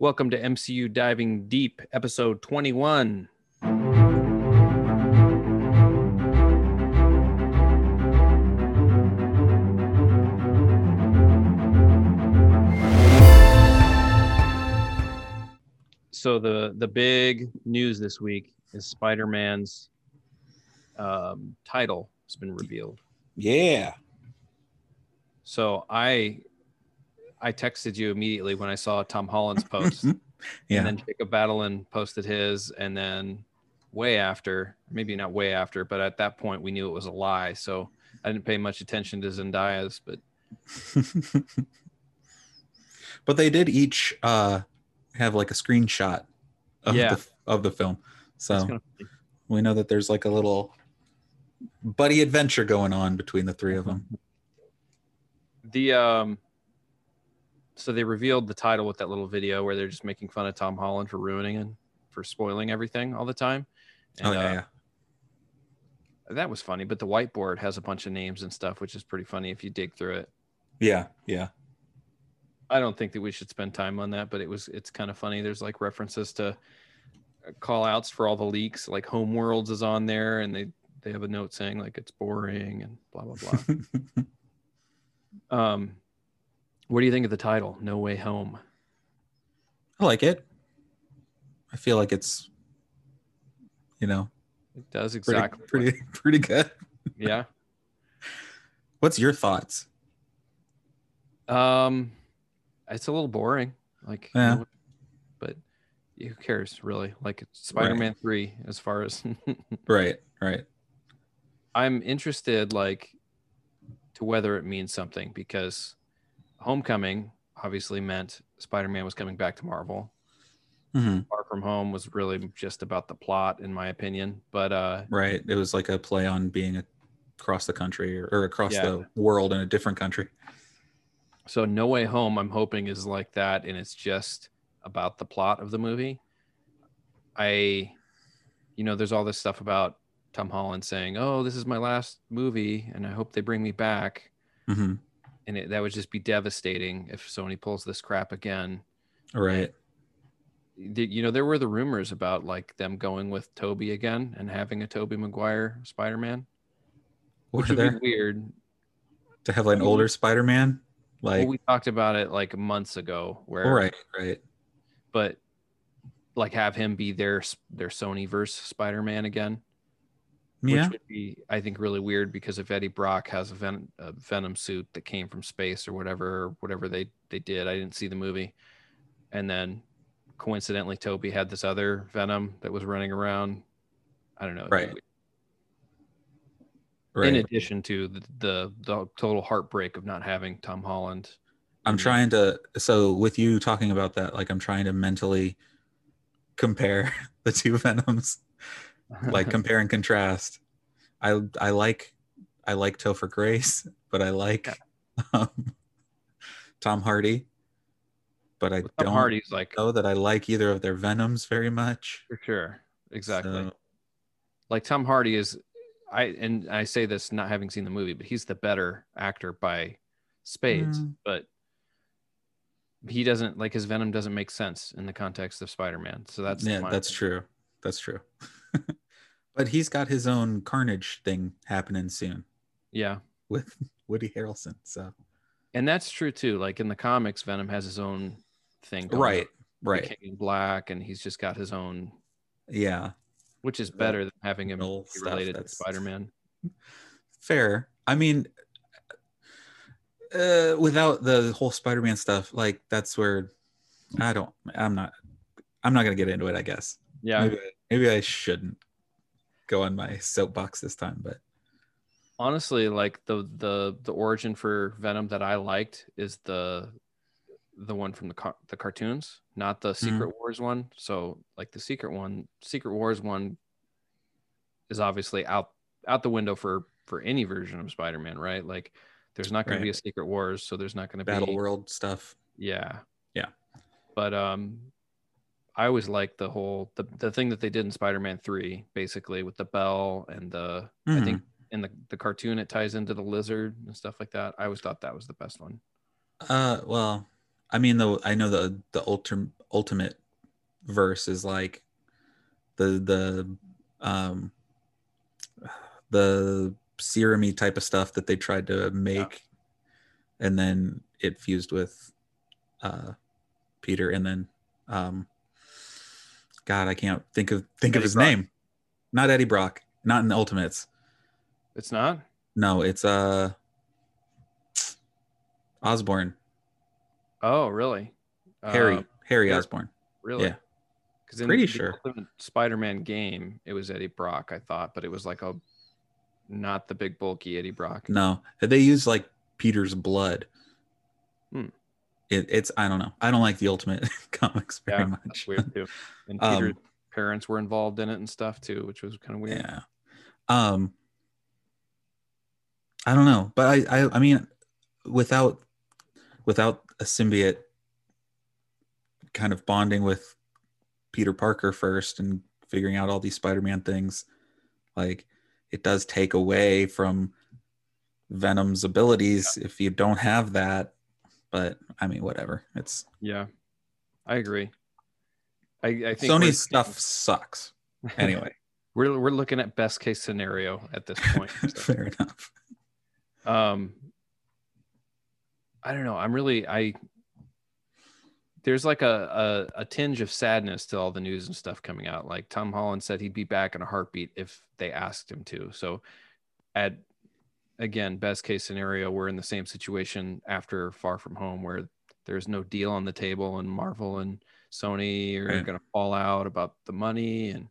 Welcome to MCU Diving Deep, episode 21. So the the big news this week is Spider-Man's um, title has been revealed. Yeah. So I I texted you immediately when I saw Tom Holland's post. Yeah. And then Jacob Batalon posted his, and then way after, maybe not way after, but at that point we knew it was a lie. So I didn't pay much attention to Zendaya's, but but they did each uh have like a screenshot of Yeah. the of the film. So we know that there's like a little buddy adventure going on between the three of them. the um. So they revealed the title with that little video where they're just making fun of Tom Holland for ruining and for spoiling everything all the time. And, oh yeah, uh, yeah. that was funny. But the whiteboard has a bunch of names and stuff, which is pretty funny if you dig through it. Yeah, yeah. I don't think that we should spend time on that, but it was it's kind of funny. There's like references to call outs for all the leaks, like Homeworlds is on there, and they they have a note saying like it's boring and blah blah blah. um, what do you think of the title? No Way Home. I like it. I feel like it's you know, It does exactly. pretty pretty good. yeah. What's your thoughts? Um, it's a little boring. Like, you Yeah. know, but who cares really? Like Spider-Man three, as far as Right, right. I'm interested like to whether it means something because Homecoming obviously meant Spider-Man was coming back to Marvel. hmm Far From Home was really just about the plot in my opinion, but uh Right. It was like a play on being across the country or, or across Yeah. the world in a different country. so No Way Home I'm hoping is like that and it's just about the plot of the movie. I you know there's all this stuff about Tom Holland saying, "Oh, this is my last movie and I hope they bring me back." hmm And it, that would just be devastating if Sony pulls this crap again. Right. the- you know there were the rumors about like them going with Tobey again and having a Tobey Maguire Spider-Man, Were which would there be weird. to have like an older Spider-Man? Like, well, we talked about it like months ago, where all right, right. but like have him be their their Sony verse Spider-Man again, Yeah. which would be I think really weird because if Eddie Brock has a, Ven- a Venom suit that came from space or whatever, or whatever they they did, I didn't see the movie, and then coincidentally Tobey had this other Venom that was running around. I don't know. Right. right. in addition to the, the the total heartbreak of not having Tom Holland. I'm trying to so with you talking about that, like I'm trying to mentally compare the two Venoms, like compare and contrast. I I like I like Topher Grace, but I like um, Tom Hardy. But I Tom don't Hardy's like know that I like either of their Venoms very much. for sure, exactly. So, Like Tom Hardy is, I and I say this not having seen the movie, but he's the better actor by spades. Mm. But he doesn't like his Venom doesn't make sense in the context of Spider-Man. So that's yeah, that's opinion. true. That's true. but he's got his own Carnage thing happening soon Yeah, with Woody Harrelson. So and that's true too. Like in the comics, Venom has his own thing. going right, right, King in Black, and he's just got his own yeah. which is better than having him be related to Spider-Man. Fair. I mean, uh, without the whole Spider-Man stuff, like that's where I don't. I'm not. I'm not gonna get into it. I guess. Yeah, Maybe, maybe I shouldn't go on my soapbox this time. But honestly, like the the the origin for Venom that I liked is the the one from the car- the cartoons, not the Secret Wars one. So like the Secret one, Secret Wars one is obviously out out the window for for any version of Spider-Man, right? Like there's not going to be a Secret Wars, so there's not going to be Battle World stuff. Yeah. Yeah. But um I always like the whole the, the thing that they did in Spider-Man 3 basically with the bell and the I Mhm. think in the the cartoon it ties into the lizard and stuff like that. I always thought that was the best one. Uh, well, I mean, the I know the the ultra ultimate verse is like the the um the serumy type of stuff that they tried to make and then it fused with uh peter and then um god i can't think of think of his Brock. name not eddie brock not in the ultimates It's not. no it's uh osborn Oh, really? harry Uh, harry osborn really? yeah. Because in Pretty the sure. Ultimate Spider-Man game, it was Eddie Brock, I thought, but it was like a not the big bulky Eddie Brock. No, they use like Peter's blood. Hmm. It, it's I don't know. I don't like the Ultimate comics very Yeah, much. Weird too. And Um, Peter's parents were involved in it and stuff too, which was kind of weird. Yeah. Um. I don't know, but I, I I mean, without without a symbiote kind of bonding with Peter Parker first and figuring out all these Spider-Man things, like it does take away from Venom's abilities if you don't have that. But I mean, whatever. It's Yeah, I agree. I, I think Sony's stuff sucks. Anyway, we're we're looking at best case scenario at this point. so. fair enough. um i don't know i'm really i there's like a, a a tinge of sadness to all the news and stuff coming out like tom holland said he'd be back in a heartbeat if they asked him to so at again best case scenario we're in the same situation after far from home where there's no deal on the table and marvel and sony are Right. going to fall out about the money and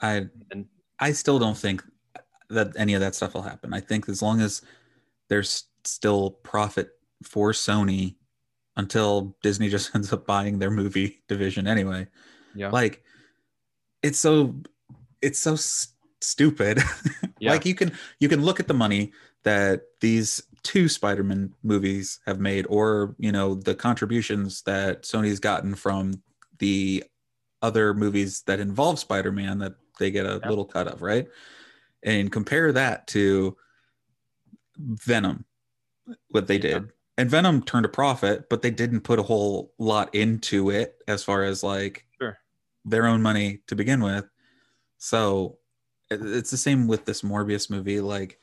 I And- I still don't think that any of that stuff will happen. I think as long as there's still profit for Sony until Disney just ends up buying their movie division anyway. yeah Like it's so it's so stupid. Yeah. like you can you can look at the money that these two Spider-Man movies have made or, you know, the contributions that Sony's gotten from the other movies that involve Spider-Man that they get a little cut of, right? And compare that to Venom, what they Yeah. did. And Venom turned a profit, but they didn't put a whole lot into it as far as like Sure. their own money to begin with. So it's the same with this Morbius movie. Like,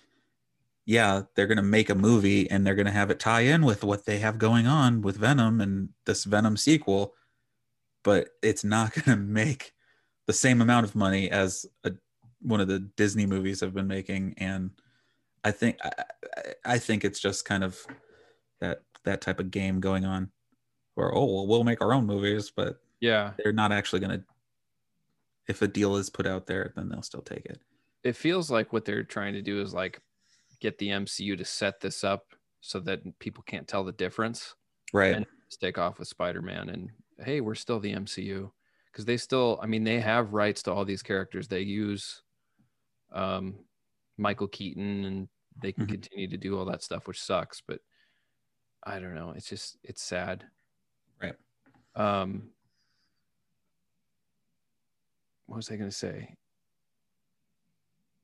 yeah, they're gonna make a movie and they're gonna have it tie in with what they have going on with Venom and this Venom sequel, but it's not gonna make the same amount of money as a, one of the Disney movies have been making. And I think I, I- think it's just kind of that that type of game going on, where oh well, we'll make our own movies, but yeah they're not actually gonna. If a deal is put out there, then they'll still take it. it feels like what they're trying to do is like get the MCU to set this up so that people can't tell the difference. Right. And Stick off with Spider-Man and hey, we're still the MCU because they still, I mean, they have rights to all these characters. They use um, Michael Keaton and they can Mhm. continue to do all that stuff, which sucks. But I don't know. It's just it's sad. Right. Um, what was I going to say?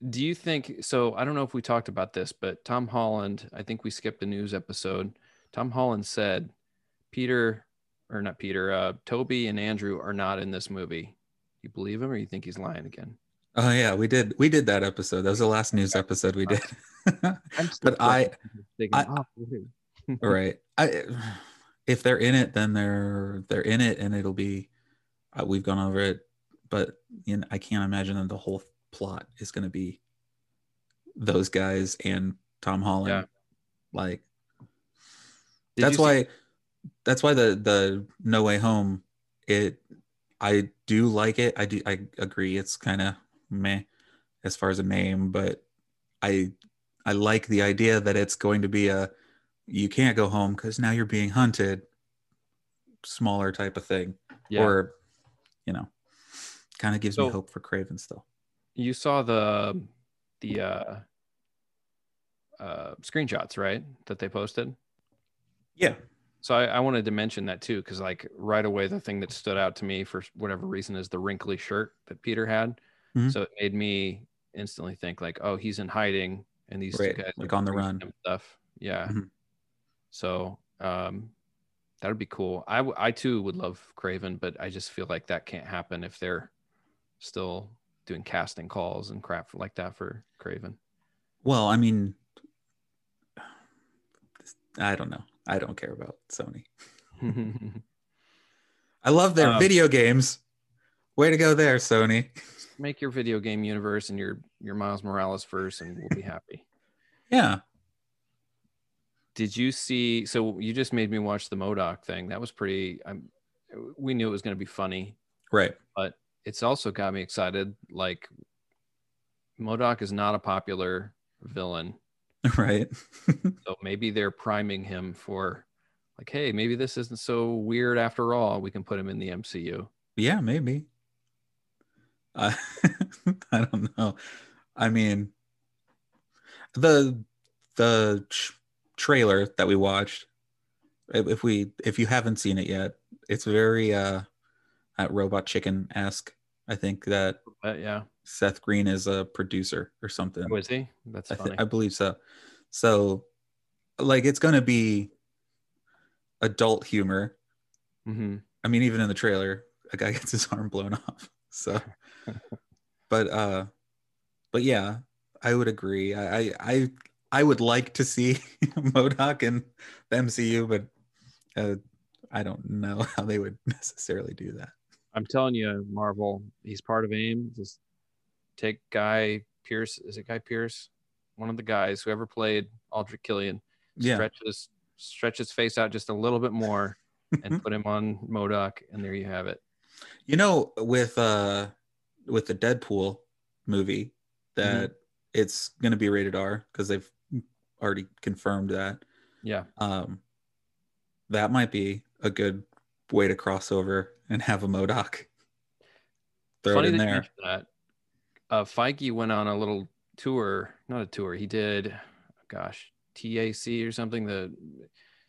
Do you think so? I don't know if we talked about this, but Tom Holland, I think we skipped a news episode. Tom Holland said Peter, or not Peter, uh, Tobey and Andrew are not in this movie. You believe him or you think he's lying again? Oh yeah, we did we did that episode. That was the last news episode we did. But I- thinking, I- right. I if they're in it, then they're they're in it, and it'll be. Uh, we've gone over it, but you know, I can't imagine that the whole plot is going to be those guys and Tom Holland. Yeah. Like Did that's you see- why that's why the the No Way Home it I do like it. I do I agree. It's kind of meh as far as a name, but I I like the idea that it's going to be a you can't go home because now you're being hunted smaller type of thing yeah. or you know kind of gives me hope for kraven still you saw the the uh uh screenshots right that they posted yeah so i, I wanted to mention that too because like right away the thing that stood out to me for whatever reason is the wrinkly shirt that peter had Mhm. so it made me instantly think like oh he's in hiding and these Right, two guys like on the run. stuff yeah Mhm. so um That would be cool. I, w- I too would love Kraven, but I just feel like that can't happen if they're still doing casting calls and crap like that for Kraven. Well, I mean, I don't know. I don't care about Sony. I love their Um, video games. Way to go there, Sony. Make your video game universe and your your Miles Morales first, and we'll be happy. Yeah. Did you see? So you just made me watch the MODOK thing. That was pretty. I'm. We knew it was going to be funny. Right. It's also got me excited. Like, MODOK is not a popular villain, Right. so maybe they're priming him for, like, hey, maybe this isn't so weird after all. We can put him in the MCU. yeah, maybe. Uh, I don't know. I mean, the the tr- trailer that we watched. If if we if you haven't seen it yet, it's very uh, uh robot chicken esque. I think that But yeah, Seth Green is a producer or something. was he? That's I, funny. thi- I believe so. So, like, it's gonna be adult humor. hmm I mean, even in the trailer, a guy gets his arm blown off. So, but uh, but yeah, I would agree. I I I, I would like to see MODOK in the MCU, but uh, I don't know how they would necessarily do that. I'm telling you, Marvel, he's part of AIM. Just take Guy Pearce. Is it Guy Pearce? One of the guys who ever played Aldrich Killian. Yeah. Stretch his stretch his face out just a little bit more and put him on MODOK, and there you have it. You know, with uh with the Deadpool movie, that it's gonna be rated R because they've already confirmed that. Yeah. Um, that might be a good way to cross over and have a MODOK. Throw Funny it in there. that. Uh, Feige went on a little tour, not a tour. He did, gosh, TAC or something. The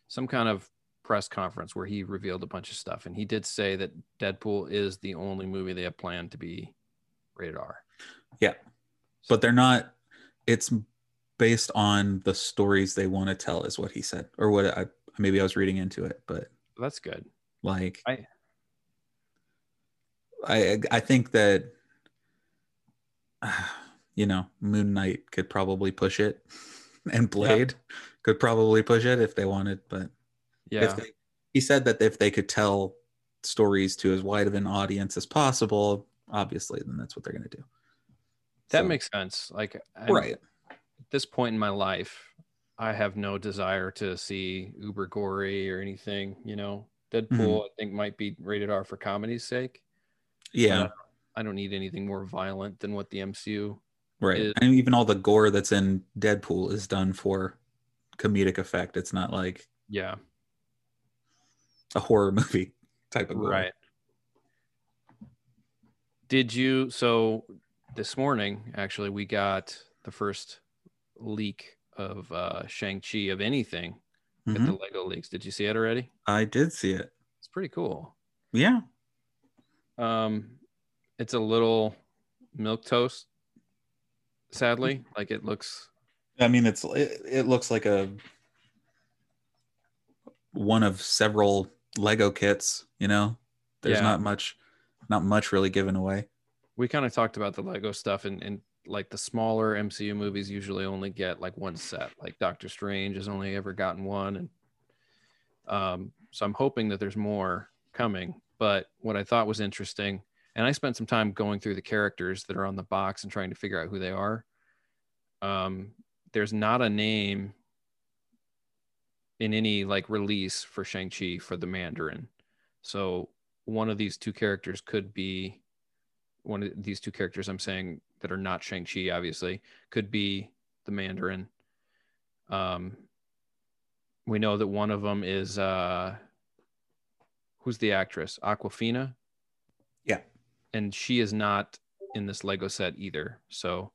some kind of press conference where he revealed a bunch of stuff, and he did say that Deadpool is the only movie they have planned to be rated R. Yeah, but they're not. It's based on the stories they want to tell, is what he said, or what I maybe I was reading into it, but That's good. Like I- I I think that you know Moon Knight could probably push it, and Blade could probably push it if they wanted, but Yeah. they, he said that if they could tell stories to as wide of an audience as possible, obviously, then that's what they're going to do. that So- makes sense. Like, I'm- right. at this point in my life, I have no desire to see uber gory or anything. You know, Deadpool, Mm-hmm. I think, might be rated R for comedy's sake. Yeah, I don't need anything more violent than what the MCU. right. is- and even all the gore that's in Deadpool is done for comedic effect. It's not like Yeah, a horror movie type of gore. right. Did you? So this morning, actually, we got the first leak of uh, Shang Chi of anything at Mhm. the Lego leaks. Did you see it already? I did see it. It's pretty cool. Yeah. Um, it's a little milk toast. Sadly, like it looks. I mean, it's it, it looks like a one of several Lego kits. You know, there's Yeah. not much, not much really given away. We kind of talked about the Lego stuff, and and like the smaller MCU movies usually only get like one set. Like Doctor Strange has only ever gotten one, and um, so I'm hoping that there's more coming. But what I thought was interesting, and I spent some time going through the characters that are on the box and trying to figure out who they are. Um, there's not a name in any like release for Shang-Chi for the Mandarin. So one of these two characters could be one of these two characters I'm saying that are not Shang-Chi, obviously, could be the Mandarin. Um, we know that one of them is uh, who's the actress? Awkwafina. Yeah. And she is not in this Lego set either. So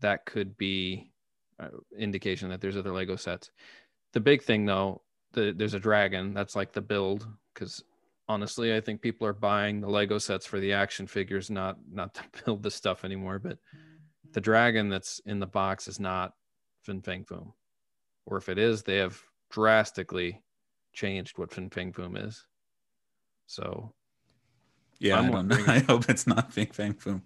that could be uh, indication that there's other Lego sets. The big thing though, the, there's a dragon. That's like the build because honestly, I think people are buying the Lego sets for the action figures, not not to build the stuff anymore. But the dragon that's in the box is not Fin Fang Foom, or if it is, they have drastically changed what Fin Fang Foom is. So Yeah, I'm I don't know. wondering- I hope it's not Fing Fang Foom.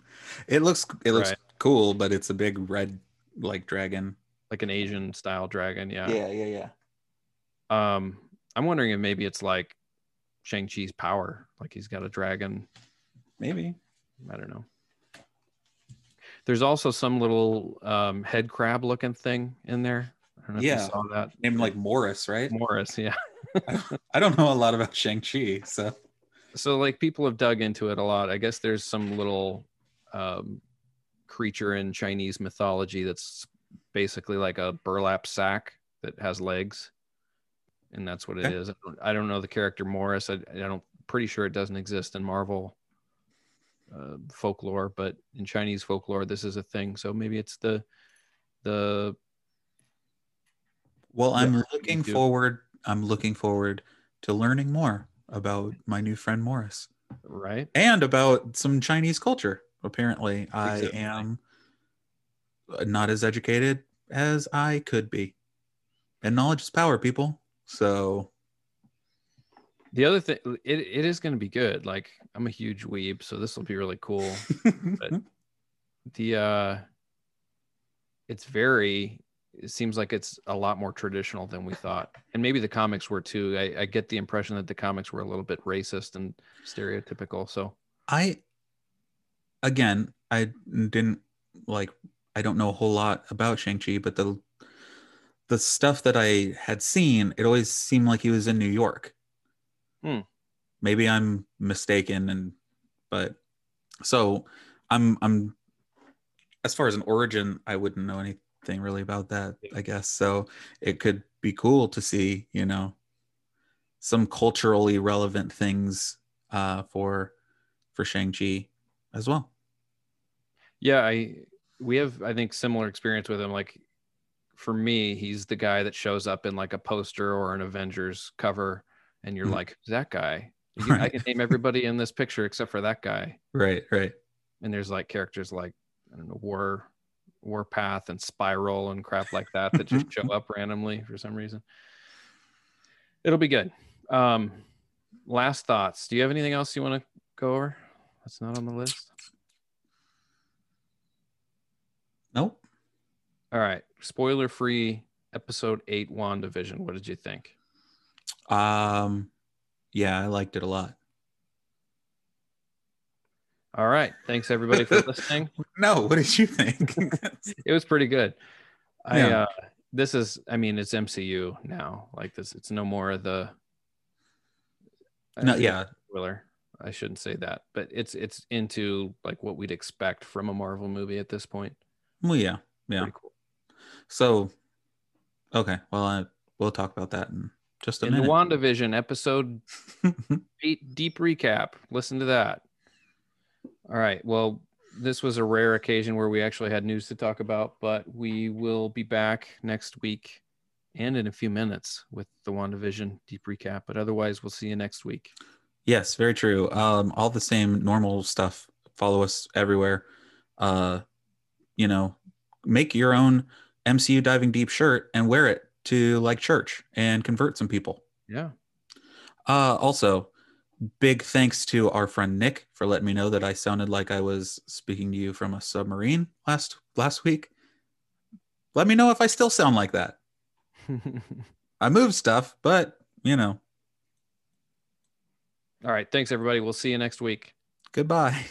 It looks it looks Right. cool, but it's a big red like dragon. like an Asian style dragon, yeah yeah. yeah, yeah. Um, I'm wondering if maybe it's like Shang Chi's power, like he's got a dragon. Maybe. I don't know. There's also some little um, head crab looking thing in there. I don't know if Yeah. you saw that. Named like Morris, right? Morris, yeah. I don't know a lot about Shang-Chi, so So like people have dug into it a lot. I guess there's some little um, creature in Chinese mythology that's basically like a burlap sack that has legs, and that's what it Okay. is. I don't, I don't know the character Morris. I, I don't. Pretty sure it doesn't exist in Marvel uh, folklore, but in Chinese folklore, this is a thing. So maybe it's the the well, I'm looking forward I'm looking forward to learning more about my new friend Morris right. and about some Chinese culture. Apparently, I Exactly. am not as educated as I could be. And knowledge is power, people. So, The other thing, it, it is going to be good. Like I'm a huge weeb, so this will be really cool. But the uh it's very it seems like it's a lot more traditional than we thought and maybe the comics were too I, I get the impression that the comics were a little bit racist and stereotypical so I again, I didn't like I don't know a whole lot about Shang-Chi, but the the stuff that I had seen, it always seemed like he was in New York. Hmm. Maybe I'm mistaken and but so I'm I'm as far as an origin, I wouldn't know anything really about that, I guess. So it could be cool to see, you know, some culturally relevant things uh for for Shang-Chi as well. yeah i we have i think similar experience with him like for me he's the guy that shows up in like a poster or an avengers cover and you're Mhm. like that guy can- i can name everybody in this picture except for that guy Right, right. and there's like characters like I don't know War Warpath and Spiral and crap like that that just show up randomly for some reason. It'll be good. Um, last thoughts. Do you have anything else you want to go over? That's not on the list. Nope. All right. Spoiler free episode eight WandaVision. What did you think? Um yeah, I liked it a lot. All right. Thanks everybody for listening. No, what did you think? It was pretty good. I Yeah. uh this is I mean it's MCU now. Like this it's no more of the no, yeah. spoiler. I shouldn't say that, but it's it's into like what we'd expect from a Marvel movie at this point. Well, yeah. Yeah. Pretty cool. So okay, well I we'll talk about that in just a In the minute. WandaVision episode eight deep recap. Listen to that. All right. Well, this was a rare occasion where we actually had news to talk about, but we will be back next week and in a few minutes with the WandaVision deep recap. But otherwise, we'll see you next week. Yes, very true. Um, all the same normal stuff. Follow us everywhere. Uh, you know, make your own MCU diving deep shirt and wear it to like church and convert some people. Yeah. Uh, also, big thanks to our friend Nick for letting me know that I sounded like I was speaking to you from a submarine last last week. Let me know if I still sound like that. I move stuff, but you know, All right. Thanks, everybody. We'll see you next week. goodbye.